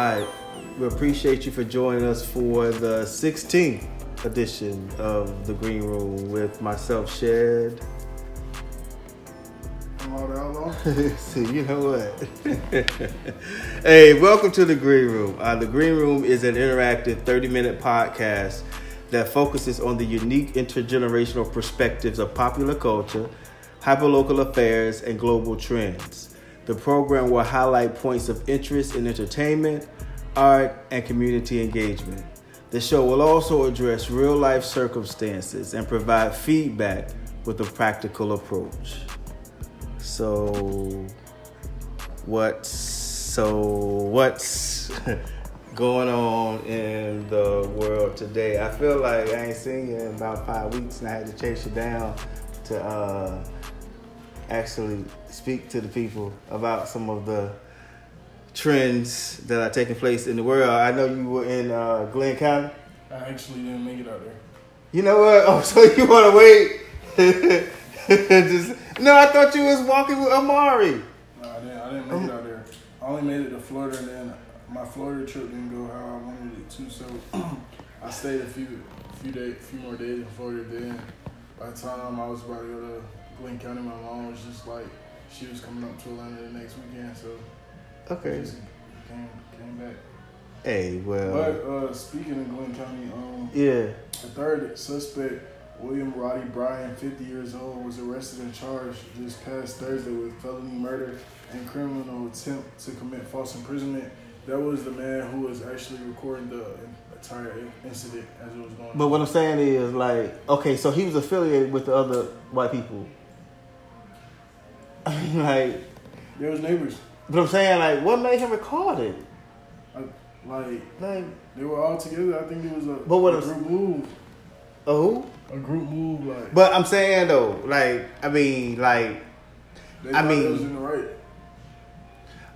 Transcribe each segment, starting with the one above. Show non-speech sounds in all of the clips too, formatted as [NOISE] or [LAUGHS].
All right, we appreciate you for joining us for the 16th edition of the Green Room with myself, Shed. [LAUGHS] See, you know what? [LAUGHS] hey, welcome to the Green Room. Uh, the Green Room is an interactive 30 minute podcast that focuses on the unique intergenerational perspectives of popular culture, hyperlocal affairs, and global trends. The program will highlight points of interest in entertainment, art, and community engagement. The show will also address real life circumstances and provide feedback with a practical approach. So, what's so what's [LAUGHS] going on in the world today? I feel like I ain't seen you in about five weeks, and I had to chase you down to uh, actually speak to the people about some of the trends that are taking place in the world. I know you were in uh, Glynn County. I actually didn't make it out there. You know what? [LAUGHS] Oh, so you want to wait? [LAUGHS] Just, no, I thought you was walking with Amari. No, I didn't. I didn't make it out there. I only made it to Florida, and then my Florida trip didn't go how I wanted it to. So [CLEARS THROAT] I stayed a few, few days, few more days in Florida. Then by the time I was about to go to Glynn County, my mom was just like, she was coming up to Atlanta the next weekend, so Okay. just came came back. Hey, well, But uh, speaking of Glynn County, um, yeah. the third suspect, William Roddy Bryan, 50 years old, was arrested and charged this past Thursday with felony murder and criminal attempt to commit false imprisonment. That was the man who was actually recording the entire incident as it was going. But what I'm saying is, like, okay, so he was affiliated with the other white people. I [LAUGHS] mean, like, there was neighbors, but I'm saying, like, what made him record it? like Like, they were all together. I think it was a, But what a group move, oh. A group move. Like But I'm saying though, like, I mean, like, I mean- was in the right.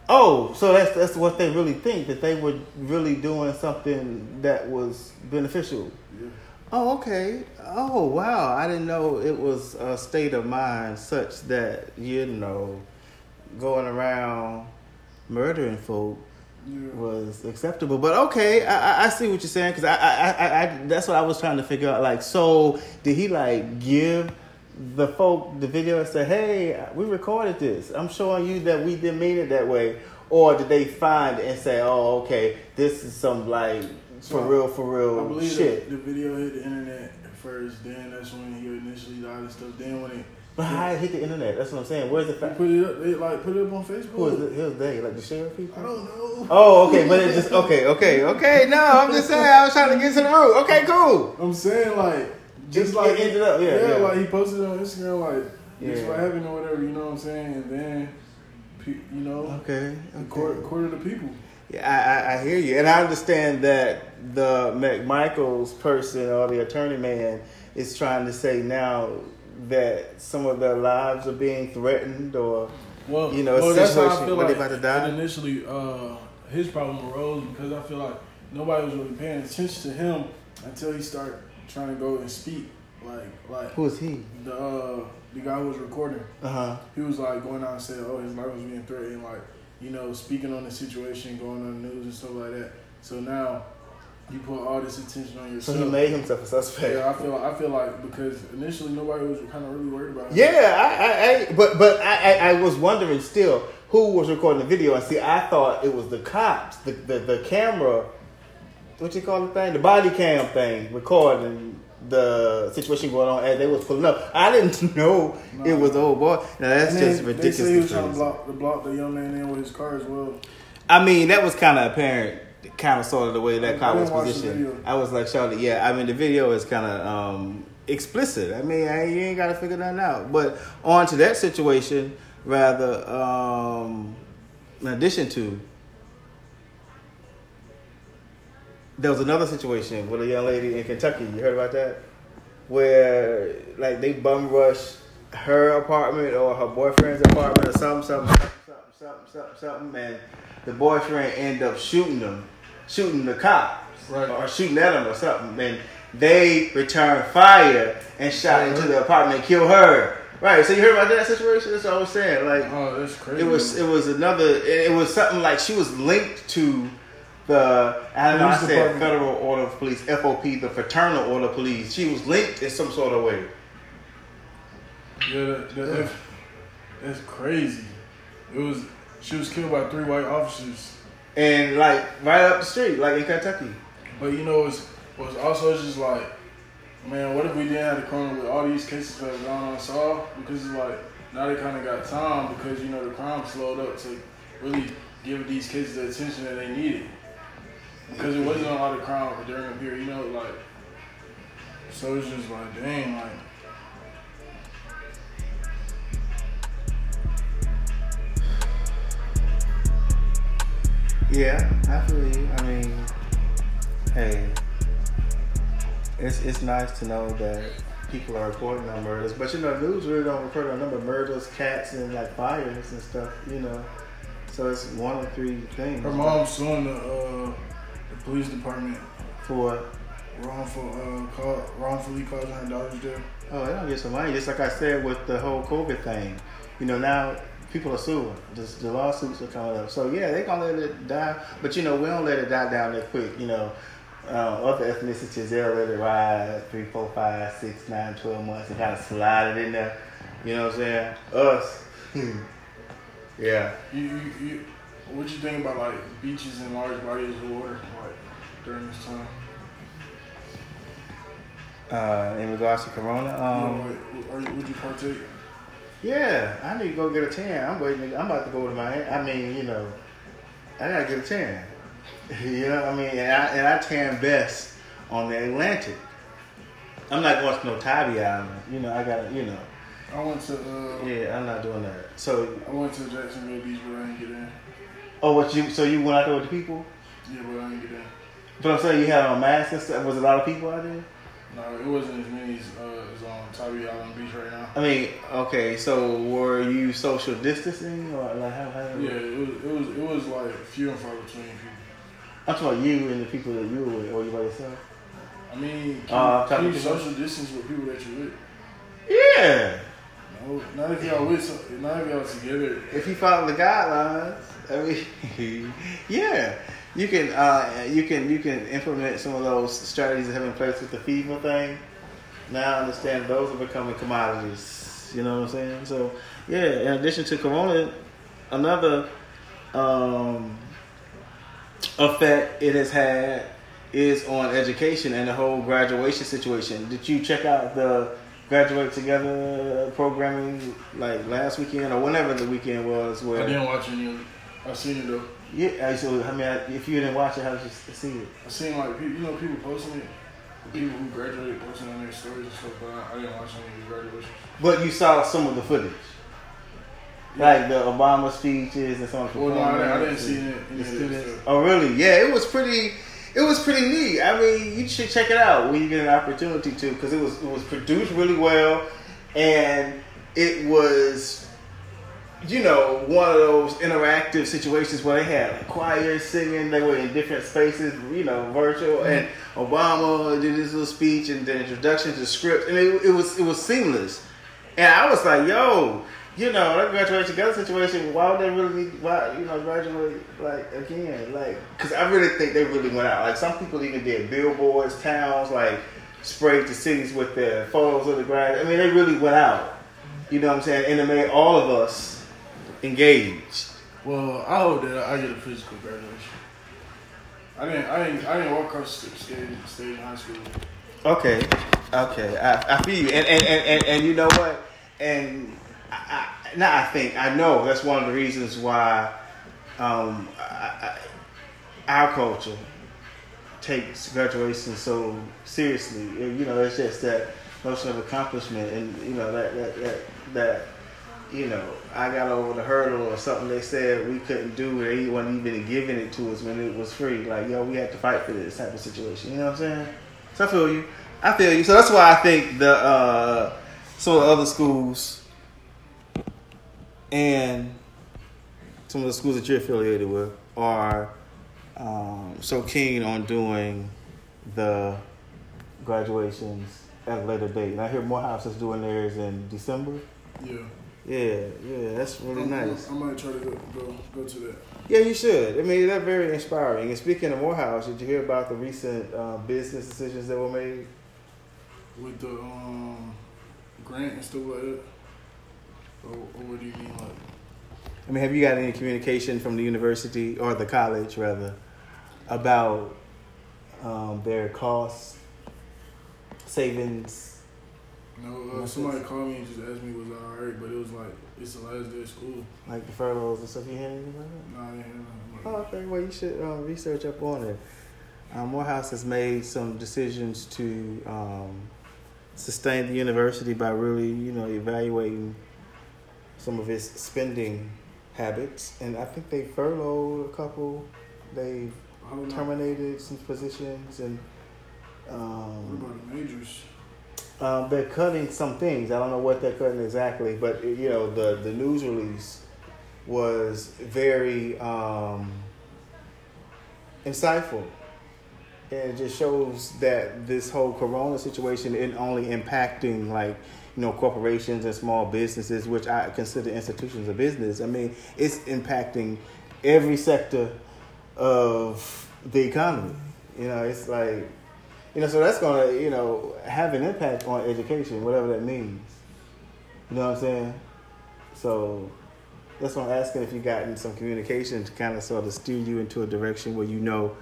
oh, so that's that's what they really think that they were really doing something that was beneficial. Yeah. Oh, okay. Oh, wow. I didn't know it was a state of mind such that you know going around murdering folk Yeah. was acceptable. But okay, I, I- I see what you're saying because I, I, I, that's what I was trying to figure out. Like, so did he like give the folk the video and say, "Hey, we recorded this. I'm showing you that we didn't mean it that way," or did they find it and say, "Oh, okay, this is some like for So, real, for real I believe shit." the, the video hit the internet first. Then that's when he initially all this stuff. Then when it But how it hit the internet? That's what I'm saying. Where's the fact? put it up. They like put it up on Facebook. Who is it? Who's they? Like the sheriff people? I don't know. Oh, okay, but it just okay, okay, okay. No, I'm just saying. I was trying to get to the root. Okay, cool. I'm saying like just It- like it ended up, yeah, yeah. like he posted it on Instagram like this Yeah. what happened or whatever. You know what I'm saying? And then you know Okay. the court court of the people. Yeah, I, I, I hear you, and I understand that the McMichaels person or the attorney man is trying to say now that some of their lives are being threatened, or Well, You know, a well, that's how I feel where they like about to die. initially uh, his problem arose because I feel like nobody was really paying attention to him until he started trying to go and speak. Like like who is he? the uh, the guy who was recording. Uh huh. he was like going out and saying, "Oh, his life was being threatened," like you know, speaking on the situation, going on the news and stuff like that. So now you put all this attention on yourself. So he made himself a suspect. yeah, I feel I feel like because initially nobody was kind of really worried about him. Yeah, I, I, I but but I, I, I was wondering still who was recording the video, and see, I thought it was the cops, the the, the camera, what you call the thing, the body cam thing, recording the situation going on as they was pulling up. I didn't [LAUGHS] know No. it was the old boy. Now that's just ridiculous. They say he was trying to block, to block the young man in with his car as well. I mean, that was kind of apparent, kind of sort of the way that car was didn't watch the positioned. I was like, Charlotte, yeah. I mean, the video is kind of um, explicit. I mean, I, you ain't got to figure nothing out. But on to that situation, rather, um, in addition to, there was another situation with a young lady in Kentucky. You heard about that? Where like they bum rushed her apartment or her boyfriend's apartment or something, something, something, something, something, something, and the boyfriend ended up shooting them, shooting the cops, Right. or shooting at them or something. And they returned fire and shot into the apartment and killed her. Right. So you heard about that situation? That's what I was saying. Like, Oh, that's crazy. it was it was another. It it was something like she was linked to the I don't know. I said department. Federal Order of Police, FOP, the Fraternal Order of Police. She was linked in some sort of way. Yeah, that, that, that's crazy. It was. She was killed by three white officers. And like right up the street, like in Kentucky. But you know, it's was also just like, man, what if we didn't have the corona with all these cases that have gone unsolved? Because it's like now they kind of got time because you know the crime slowed up to really give these cases the attention that they needed. Because it wasn't a lot of crime during the period, you know, like. So it's just like, dang, like. Yeah, I feel you. I mean, hey, it's it's nice to know that people are reporting on murders, but you know, news really don't report on number of murders, cats, and like fires and stuff. You know, so it's one of three things. Her mom's suing the uh, the police department for wrongful uh, call, wrongfully causing her daughter's death. oh, they don't get some money. Just like I said with the whole COVID thing, you know, now people are suing. Just the lawsuits are coming up. So yeah, they gonna let it die, but you know, we don't let it die down that quick. You know. Uh, other ethnicities, they'll let it ride three, four, five, six, nine, twelve months and kind of slide it in there. You know what I'm saying? Us. yeah. You, you, you, what you think about like beaches and large bodies of water like during this time? Uh, in regards to Corona, um, like, would you partake? Yeah, I need to go get a tan. I'm waiting. I'm about to go to my. I mean, you know, I gotta get a tan. [LAUGHS] you know, what I mean, and I and I tan best on the Atlantic. I'm not going to no Tybee Island. You know, I gotta. You know, I went to uh, yeah, I'm not doing that. So, I went to Jacksonville Beach, but I didn't get in. oh, what you? So you went out there with the people? Yeah, but I didn't get in. But I'm saying you had on masks and stuff. Was a lot of people out there? No, it wasn't as many as uh, as on Tybee Island Beach right now. I mean, okay. So were you social distancing or like how? how Yeah, it was it was it was like few and far between people. I'm talking about you and the people that you were with, or you by yourself. I mean, keep, Uh, talking keep social distance with people that you with. Yeah. No, not if y'all with, some, not if y'all together. If you follow the guidelines, I mean, [LAUGHS] yeah, you can uh, you can you can implement some of those strategies that have been placed with the FEMA thing. Now I understand those are becoming commodities. You know what I'm saying? So yeah, in addition to Corona, another um, effect it has had is on education and the whole graduation situation. Did you check out the graduate together programming like last weekend or whenever the weekend was? I didn't watch any. I seen it though. Yeah, I- so I mean, I- if you didn't watch it, how did you see it? I seen like people, you know, people posting it. People who graduated posting on their stories and stuff, but I, I didn't watch any of the graduations. But you saw some of the footage, like the Obama speeches and some of the Well, no, I didn't, I didn't see any the students. Oh, really? Yeah, it was pretty. It was pretty neat. I mean, you should check it out when you get an opportunity to, because it was it was produced really well, and it was, you know, one of those interactive situations where they had like choirs singing. They were in different spaces, you know, virtual, mm-hmm. and Obama did his little speech and the introduction to the script, and it, it was it was seamless. And I was like, yo, you know, that graduation together situation, why would they really need, why, you know, graduate, like, again? Like, because I really think they really went out. Like, some people even did billboards, towns, like, sprayed the cities with their photos of the grad. I mean, they really went out. You know what I'm saying? And it made all of us engaged. Well, I hope that I get a physical graduation. I didn't, I didn't, I didn't walk across the stage, stage in high school. Okay, okay, I, I feel you, and and, and, and and you know what, and I, I, now I think I know that's one of the reasons why um, I, our culture takes graduation so seriously. You know, it's just that notion of accomplishment, and you know that that that, that you know, I got over the hurdle or something they said we couldn't do. They wasn't even giving it to us when it was free. Like, yo, we had to fight for this type of situation. You know what I'm saying? So I feel you. I feel you. So that's why I think the uh, some of the other schools and some of the schools that you're affiliated with are um, so keen on doing the graduations at a later date. And I hear Morehouse is doing theirs in December. Yeah. Yeah, yeah, that's really I'm- nice. I might try to go, go go to that. Yeah, you should. I mean, that's very inspiring. And speaking of Morehouse, did you hear about the recent uh, business decisions that were made? With the um grant and stuff like that. Or, or what do you mean like I mean, have you got any communication from the university or the college, rather, about um, their cost savings? No, uh, somebody called me and just asked me was I alright, but it was like it's the last day of school. Like the furloughs and stuff you hear anything about that? Nah, I didn't hear nothing. Oh, okay. Well, you should uh, research up on it. Um, Morehouse has made some decisions to um, sustain the university by really, you know, evaluating some of its spending habits, and I think they furloughed a couple. They. Terminated some positions, and What um, about the majors? Um, they're cutting some things. I don't know what they're cutting exactly, but you know, the the news release was very um, insightful. And it just shows that this whole corona situation isn't only impacting like, you know, corporations and small businesses, which I consider institutions of business. I mean, it's impacting every sector of the economy. You know, it's like you know, so that's gonna, you know, have an impact on education, whatever that means. You know what I'm saying? So that's why I'm asking if you've gotten some communication to kind of sort of steer you into a direction where you know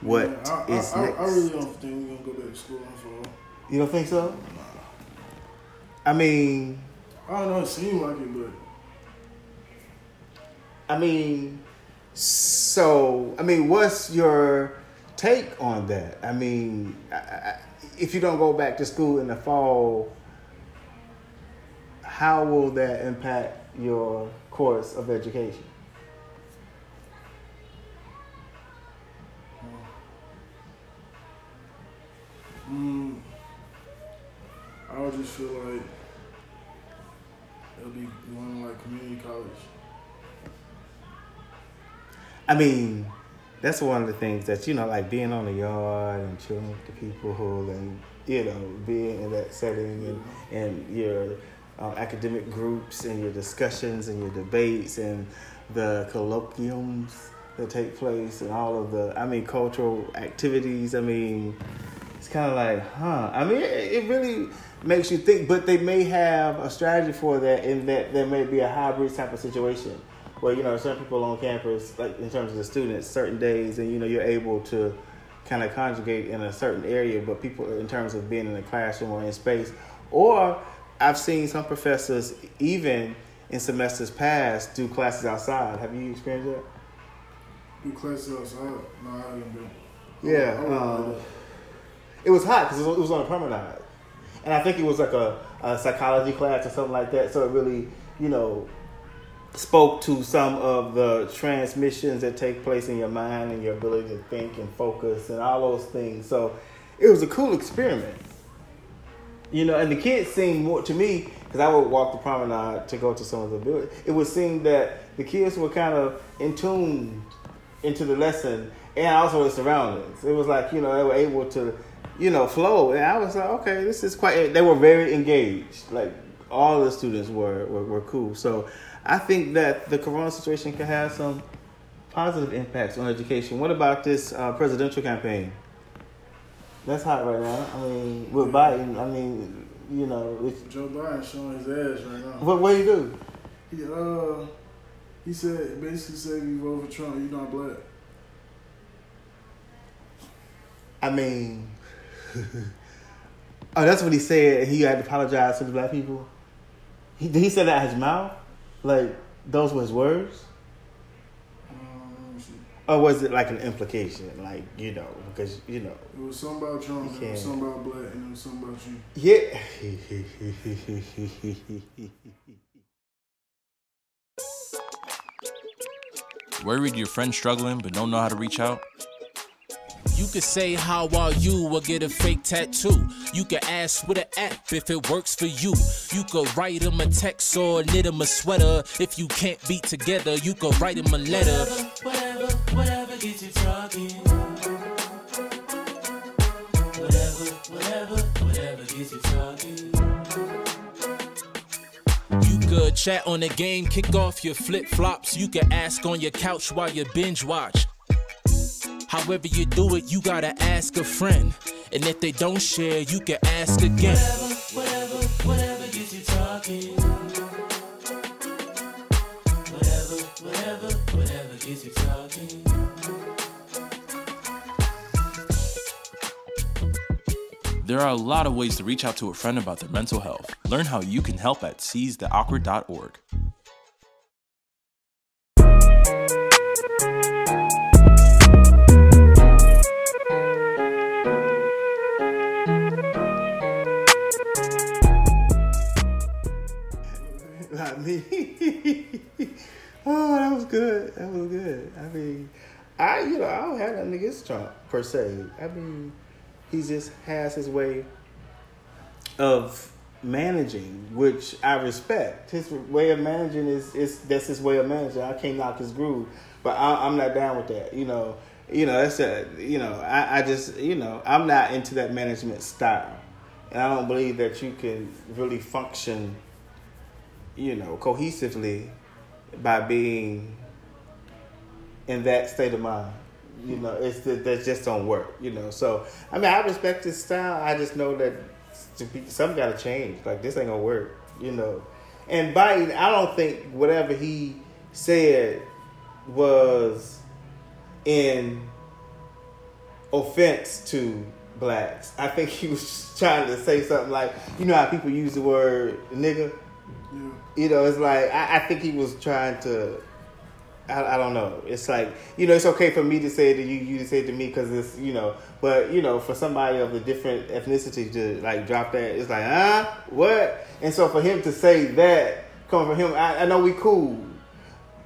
what is Yeah, I, I, I, next. I really don't think we're gonna go back to school you don't think so? I mean, I don't know. It seemed like it, but I mean, so I mean, what's your take on that? I mean, I, I, if you don't go back to school in the fall, how will that impact your course of education? mm, I would just feel like it'll be going like community college. I mean, that's one of the things that you know, like being on the yard and chilling with the people and you know, being in that setting and and your uh, academic groups and your discussions and your debates and the colloquiums that take place and all of the, I mean, cultural activities. I mean, it's kind of like, huh? I mean, it, it really makes you think. But they may have a strategy for that, in that there may be a hybrid type of situation where you know certain people on campus, like in terms of the students, certain days, and you know you're able to kind of conjugate in a certain area, but people in terms of being in the classroom or in space, or I've seen some professors even in semesters past do classes outside. Have you experienced that? Do classes outside? No, I haven't been. Yeah, I would- I would um. It was hot because it was- it was on a promenade, and I think it was like a, a psychology class or something like that. So it really, you know, spoke to some of the transmissions that take place in your mind and your ability to think and focus and all those things. So it was a cool experiment, you know. And the kids seemed more to me because I would walk the promenade to go to some of the buildings. It would seem that the kids were kind of in tune into the lesson and also the surroundings. It was like, you know, they were able to, you know, flow. And I was like, okay, this is quite, they were very engaged. Like, all the students were, were, were cool. So I think that the corona situation can have some positive impacts on education. What about this uh, presidential campaign? That's hot right now. I mean, with Biden, I mean, you know, it's, Joe Biden showing his ass right now. what, what do you do? He uh, he said basically said if you vote for Trump, you're not black. I mean, [LAUGHS] oh, that's what he said. He had to apologize to the black people. He, did he say that out his mouth? Like those were his words, Um, let me see. or was it like an implication? Like you know, because you know, It was something about Trump, and it was something about black, and it was something about you. yeah. Worried your friend's struggling but don't know how to reach out? You could say how are you or get a fake tattoo. You could ask with an app if it works for you. You could write him a text or knit him a sweater. If you can't be together, you could write him a letter. Whatever, whatever gets you talking. Whatever, whatever, whatever gets you talking. You could chat on the game, kick off your flip flops. You can ask on your couch while you binge watch. However you do it, you gotta ask a friend. And if they don't share, you can ask again. Whatever, whatever, whatever gets you talking. Whatever, whatever, whatever gets you talking. There are a lot of ways to reach out to a friend about their mental health. Learn how you can help at seizetheawkward.org. good. That was good. I mean, I you know I don't have nothing against Trump per se. I mean, he just has his way of managing, which I respect. His way of managing is is that's his way of managing. I can't knock his groove, but I, I'm not down with that. You know, you know that's a you know I, I just you know I'm not into that management style, and I don't believe that you can really function you know, cohesively by being in that state of mind. You know, it's that that just don't work. You know, so I mean, I respect his style. I just know that something got to change. Like this ain't gonna work. You know, and Biden, I don't think whatever he said was in offense to blacks. I think he was trying to say something like, you know how people use the word nigga Yeah. you know, it's like I, I think he was trying to. I, I don't know. It's like you know, it's okay for me to say it to you, you to say it to me because it's you know, but you know, for somebody of a different ethnicity to like drop that, it's like huh, what? And so for him to say that coming from him, I, I know we cool,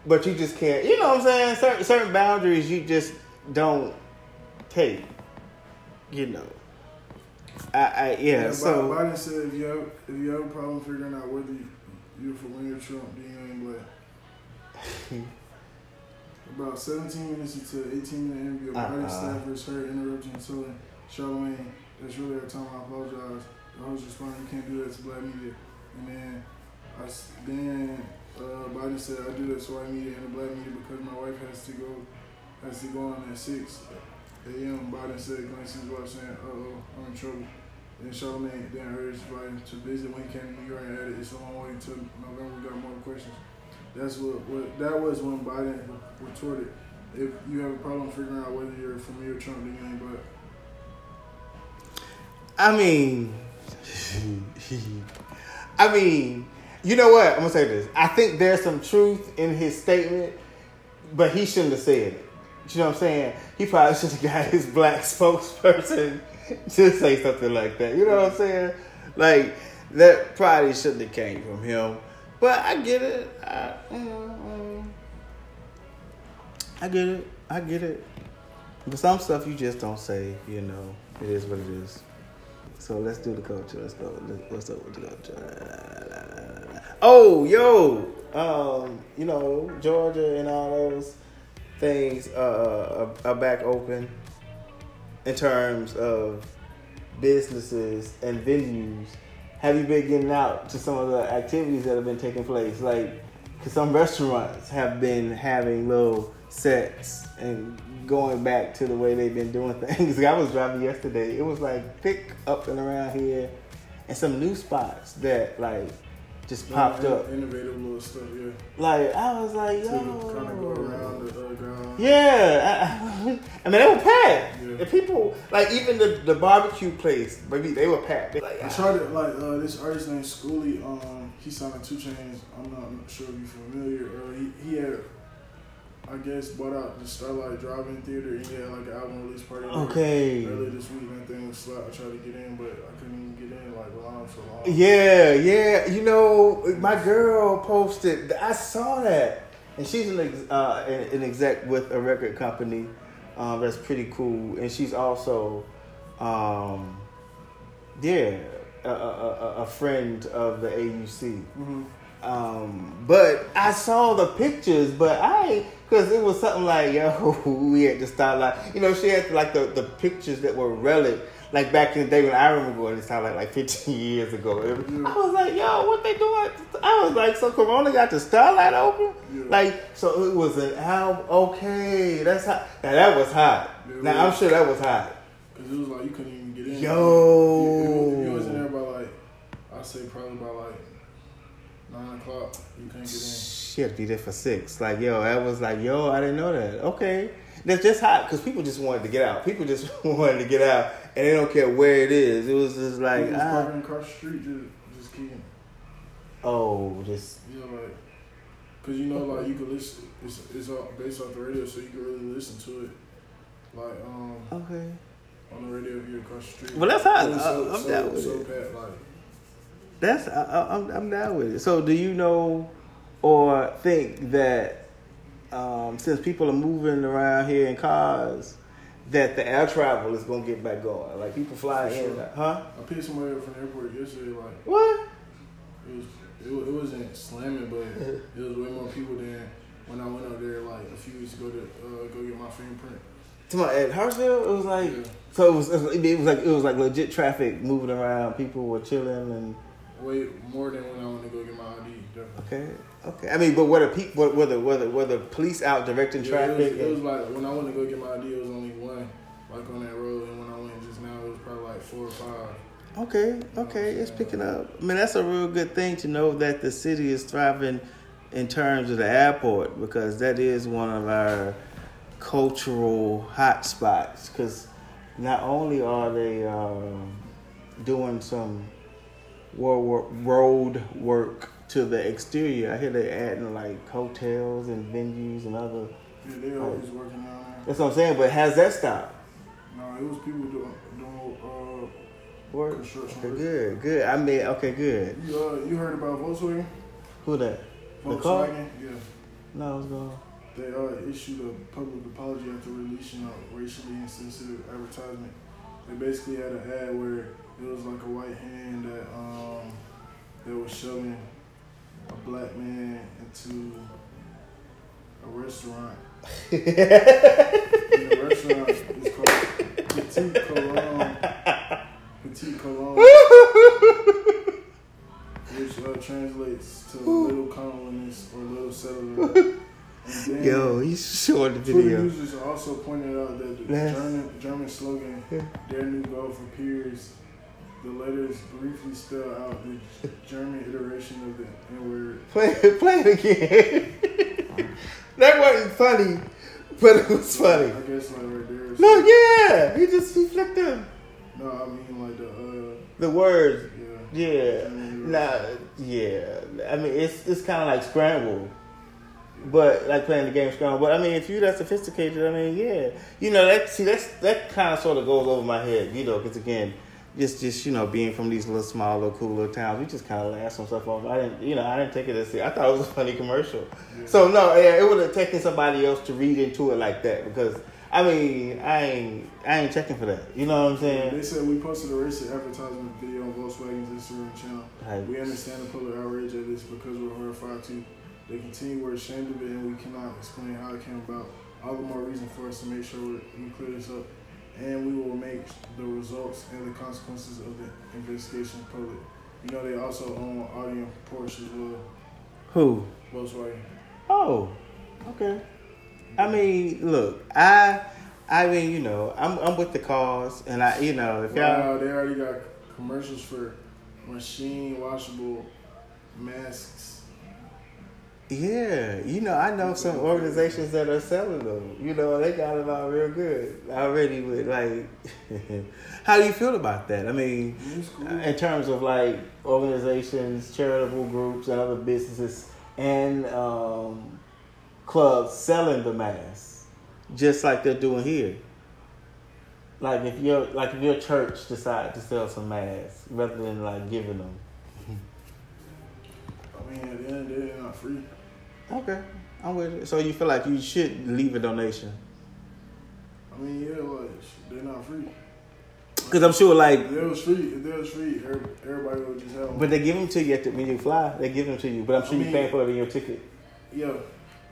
but you just can't. You know what I'm saying? Certain certain boundaries you just don't take. You know. I, I yeah. Yeah, so Biden said if you have if you have a problem figuring out whether you, you're for Trump, then you ain't black. [LAUGHS] About 17 minutes into an 18 minute interview, Uh-uh. Biden staffers heard interrupting and telling Charlemagne that's really our time. I apologize. The host responded, "You can't do that to black media." And then, I, then uh, Biden said, "I do that to white media and the black media because my wife has to go has to go on at 6 a.m." Biden said, glancing his wife, saying, "Uh oh, I'm in trouble." Then Charlemagne then urged Biden to visit when he came to New York and added, "It's a long way until November. We got more questions." That's what, what that was when Biden retorted, "If you have a problem figuring out whether you're for me or Trump, then you ain't black." I mean, [LAUGHS] I mean, you know what? I'm gonna say this. I think there's some truth in his statement, but he shouldn't have said it. You know what I'm saying? He probably [LAUGHS] should have got his black [LAUGHS] spokesperson to say something like that. You know what I'm saying? Like that probably shouldn't have came from him. But I get it. I, mm, I get it. I get it. But some stuff you just don't say. You know, it is what it is. So let's do the culture. Let's go. What's up with the culture? Oh, yo, um, you know Georgia and all those things uh, are, are back open in terms of businesses and venues. Have you been getting out to some of the activities that have been taking place? Like, cause some restaurants have been having little sets and going back to the way they've been doing [LAUGHS] things. I was driving yesterday. It was like pick up and around here, and some new spots that like just popped Yeah, up. Innovative little stuff, yeah. Like I was like, To kind of go yo, around the uh, ground. yeah. I, I [LAUGHS] mean, they were packed. Yeah. The people, like even the, the barbecue place, baby, they were packed. Like, I tried it like uh, this artist named Skooly. Um, he signed 2 Chainz. I'm not, I'm not sure if you're familiar. Uh, he he had, I guess, bought out the Starlight Drive-In Theater. and had like an album release party. Okay. Earlier this week, and thing was slap. I tried to get in, but I couldn't even get in. Like line so long. Yeah, yeah. You know, my girl posted. I saw that, and she's an ex, uh, an exec with a record company. Um, that's pretty cool, and she's also, um, yeah, a, a, a, a friend of the AUC. Mm-hmm. Um, but I saw the pictures, but I because it was something like yo, [LAUGHS] we had to start like you know she had like the the pictures that were relic like back in the day when I remember going this time, like like 15 years ago. I was like, yo, what they doing? I was like, so Corona got the Starlight open? Yeah. Like, so it was an album. Okay, that's hot. Now that was hot. Yeah, now I'm sure that was hot. Cause it was like you couldn't even get in. Yo. If you was in there by like, I say probably by like nine o'clock, you couldn't get in. Shit, be there for six. Like, yo, that was like, yo, I didn't know that. Okay. That's just hot because people just wanted to get out. People just [LAUGHS] wanted to get out, and they don't care where it is. It was just like, People was ah, parking across the street, just just kicking. oh, just You know, like, cause you know, like you could listen. It's it's all based off the radio, so you can really listen to it. Like um okay. on the radio here across the street. Well, that's hot. I- I'm down with so it. Pat, like, That's I, I, I'm I'm down with it. So, do you know or think that um, since people are moving around here in cars, that the air travel is gonna get back going? Like people fly For in, sure. huh? I picked somebody up from the airport yesterday. Like What? it was it, it wasn't slamming, but it was way more people than when I went out there like a few weeks ago to uh, go get my fingerprint. To my at Hartsfield, it was like Yeah. so. It was, it was like it was like legit traffic moving around. People were chilling and Way more than when I went to go get my ID. Definitely. okay, okay. I mean, but were the people were the were the, were the police out directing Yeah, traffic? it, was, it was like when I went to go get my ID, it was only one like on that road, and when I went just now, it was probably like four or five. Okay, okay, it's picking up. I mean, that's a real good thing to know that the city is thriving in terms of the airport because that is one of our cultural hot spots. Because not only are they um, doing some road road work to the exterior, I hear they're adding like hotels and venues and other. Yeah, they always working down there. That's what I'm saying. But has that stopped? No, it was people doing doing uh, Work. construction Okay, work. good, good. I mean, okay, good. You uh, you heard about Volkswagen? Who that? The car? Volkswagen, yeah. No, what's going on? They uh, issued a public apology after releasing a racially insensitive advertisement. They basically had an ad where it was like a white hand that um that was shoving a black man into a restaurant. the restaurant is called Petit Colon. Petit Colon, which uh, translates to little colonist or little settler. Then Yo, he's showing the Twitter video. users also pointed out that the German, German slogan. Their New Goal for Peers, the letters briefly spell out the German iteration of the N word. Play, play it again. [LAUGHS] that wasn't funny, but it was funny. I guess like right there. Look, yeah, he just he flipped them. No, I mean like the, uh, The words, yeah. yeah, nah, yeah. I mean, it's it's kind of like scramble, but like playing the game scramble. But I mean, if you're that sophisticated, I mean, yeah, you know that. See, that's that kind of sort of goes over my head, you know, because again. Just, just you know, being from these little small, little cool little towns, we just kind of laughed some stuff off. I didn't, you know, I didn't take it as I thought it was a funny commercial. So no, yeah, it would have taken somebody else to read into it like that because I mean, I ain't, I ain't checking for that. You know what I'm saying? They said we posted a racist advertisement video on Volkswagen's Instagram channel. Like, We understand the public outrage at this because we're horrified too. They continue, we're ashamed of it, and we cannot explain how it came about. All the more reason for us to make sure we clear this up, and we will make the results and the consequences of the investigation public. You know, they also own Audi and Porsche as well, who? Volkswagen. Oh, okay. I mean, look, I, I mean, you know, I'm, I'm with the cause, and I, you know, if y'all, they already got commercials for machine washable masks. Yeah, you know, I know some organizations that are selling them. You know, they got them out real good already. With like, [LAUGHS] how do you feel about that? I mean, cool. in terms of like organizations, charitable groups, and other businesses and um, clubs selling the masks, just like they're doing here. Like if your like if your church decide to sell some masks rather than like giving them. I mean, at the end of the day, they're not free. Okay, I'm with it. So you feel like you should leave a donation? I mean, yeah, like they're not free. Because I'm sure like, If they was free, if they was free, everybody would just have. Them. but they give them to you at the, when you fly. They give them to you, but I'm sure I you mean- pay for it in your ticket. yeah,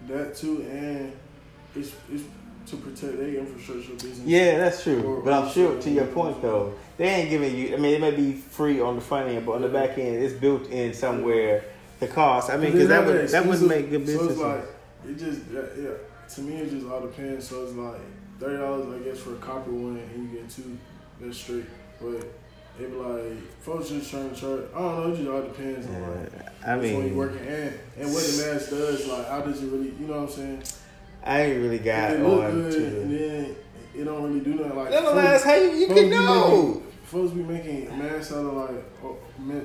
that too, and it's it's to protect their infrastructure business. Yeah, that's true. But I'm sure to your point though, they ain't giving you. I mean, it may be free on the front end, but on the back end, it's built in somewhere. The cost. I mean, because that would that would make good business. So it's like it just yeah, yeah. To me, it just all depends. So it's like thirty dollars, I guess, for a copper one, and you get two. That's straight. But it be like folks just trying to charge. I don't know. It just all depends on like I which one you mean, working and and what the mask does. Like how does it really? You know what I'm saying? I ain't really got it look on good, and then it don't really do nothing. Like No, no, folks- that's how you, you can know. making- Folks be making masks out of like oh,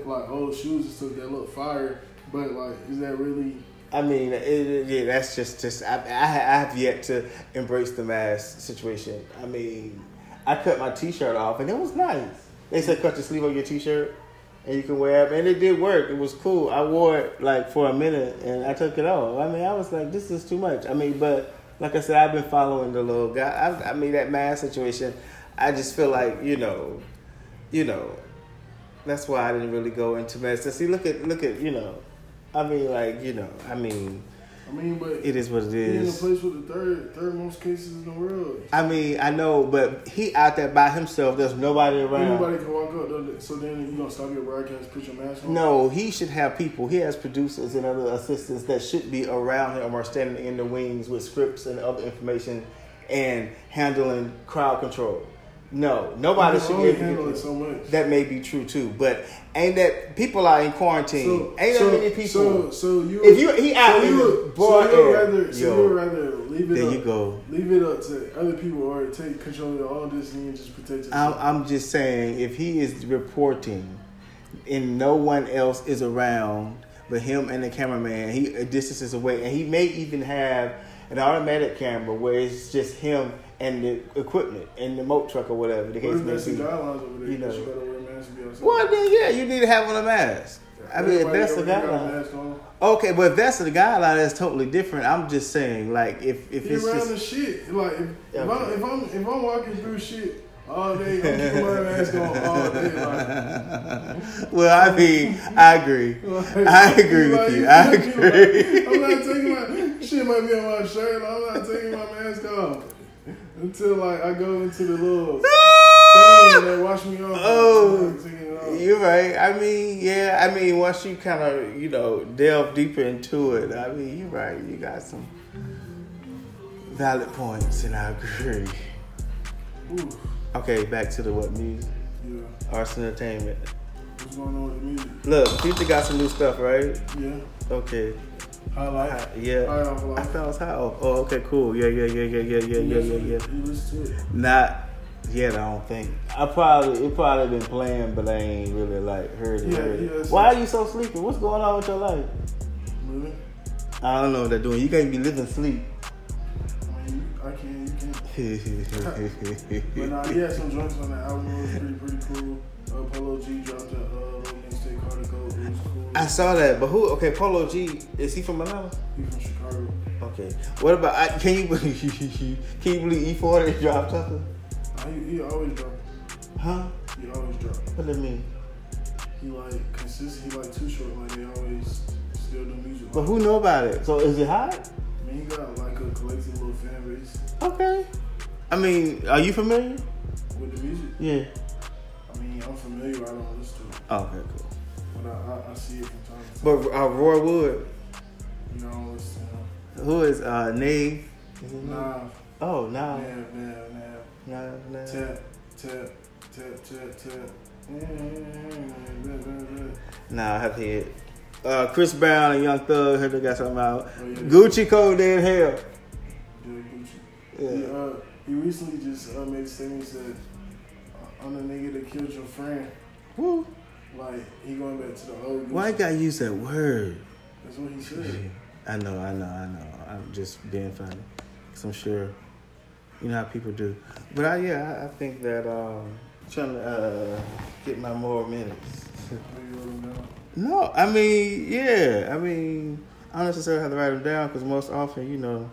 like old shoes and stuff that look fire, but like is that really? I mean, it, it- yeah, that's just just I, I, I have yet to embrace the mask situation. I mean, I cut my t-shirt off and it was nice. They said cut the sleeve on your t-shirt and you can wear it, and it did work. It was cool. I wore it like for a minute and I took it off. I mean, I was like, this is too much. I mean, but like I said, I've been following the little guy. I, I mean, that mask situation. I just feel like you know, you know, that's why I didn't really go into medicine. See, look at look at you know, I mean, like you know, I mean, I mean, but it is what it is. he in a place with the third third most cases in the world. I mean, I know, but he out there by himself. There's nobody around. Anybody can walk up. So then you gonna stop your broadcast, put your mask on? No, he should have people. He has producers and other assistants that should be around him or standing in the wings with scripts and other information and handling crowd control. No, nobody You should be only able to handle it so much. That may be true too, but ain't that people are in quarantine? So, ain't so, that many people? So, so you, If you- he out so in you, so you would air. Oh, rather, so you would rather leave it there up, you go. leave it up to other people or take control of all this and just protect I'm, yourself. I'm just saying, if he is reporting and no one else is around but him and the cameraman, he distances away, and he may even have an automatic camera where it's just him and the equipment and the moat truck or whatever the case may be. guidelines over there? You know. you gotta wear a to be. Well, then yeah, you need to have on a mask. I mean, if that's the over here got a guideline. Okay, but if that's the guideline, that's totally different. I'm just saying, like, if if Be it's around just the shit. Like if, if, I'm, if I'm if I'm walking through shit all day, I'm keeping my mask on all day. Like, [LAUGHS] well, I mean, I agree. like, I agree like, with you. I agree. I'm not taking shit might be on my shirt. I'm not taking my mask off until like I go into the little [LAUGHS] thing that wash me off. Oh. I'm not taking it off. You're right. I mean, yeah. I mean, once you kind of, you know, delve deeper into it, I mean, you're right. You got some valid points, and I agree. Ooh, Okay, back to the what music, yeah. arts entertainment. What's going on with the music? Look, Future got some new stuff, right? Yeah. Okay. Highlight. Hi- Yeah. High off I thought it was high off. Oh, okay, cool. Yeah, yeah, yeah, yeah, yeah, yeah, yeah, yeah, yeah. You listen to it. Not yet, I don't think. I probably it probably been playing, but I ain't really like heard it. Yeah, heard it. yeah, Why are you so sleepy? What's going on with your life? Really? I don't know what they're doing. You can't be living sleep. I mean, you, I can, you can. [LAUGHS] But nah, he had some joints on that album. It was pretty, pretty cool. Uh, Polo G dropped a uh, I saw that, but who? Okay, Polo G is he from Atlanta? He's from Chicago. Okay. What about? I, can you believe? [LAUGHS] can you believe E Forty dropped something? He, he always drop. Huh? He always drop. What does that mean? He like consistent. He like too short. Like they always still do music. But who know about it? So is it hot? I mean, he got like a collective little fan base Okay. I mean, are you familiar? with the music. Yeah. I mean, I'm familiar. I don't listen to it, Oh, okay, cool. But I, I, I see it from time to time. But uh, Roy Wood, You know, I don't listen to him. who is uh Nave? Is it Nave? Nah, Oh, no. man, man, man. No, no. Tap, tap, tap, tap, tap. Nah, I have to hear it. Uh, Chris Brown and Young Thug, heard they got something out. Oh, yeah. Gucci Code in hell. Good Gucci. Yeah. He, uh, he recently just uh, made a statement said, uh, I'm the nigga that killed your friend. Woo. Like, he going back to the old Why you gotta use that word? That's what he said. I know, I know, I know. I'm just being funny. Cause I'm sure, you know how people do. But I, yeah, I, I think that um, trying to uh, get my more minutes. How you wrote him down? No, I mean, yeah, I mean, I don't necessarily have to write them down because most often, you know,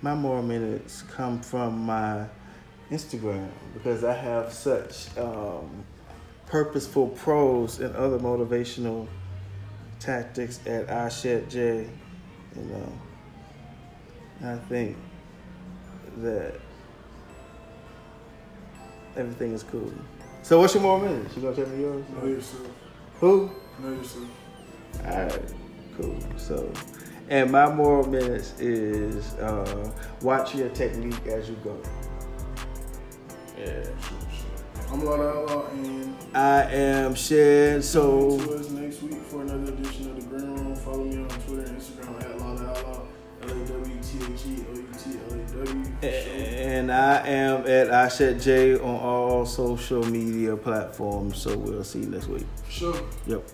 my more minutes come from my Instagram because I have such um, purposeful prose and other motivational tactics at I Shed J, you know. I think that everything is cool. So what's your more minutes? You gonna tell me yours? Know yourself. Who? Know yourself. Alright, cool. So, and my moral minutes is uh, watch your technique as you go. Yeah. I'm Law the Outlaw, and I am Shed. So, to us next week for another edition of the Green Room. Follow me on Twitter and Instagram at Law the Outlaw. L A W T H E O U T L A W. and I am at I Shed J on all social media platforms. So we'll see you next week. Sure. Yep.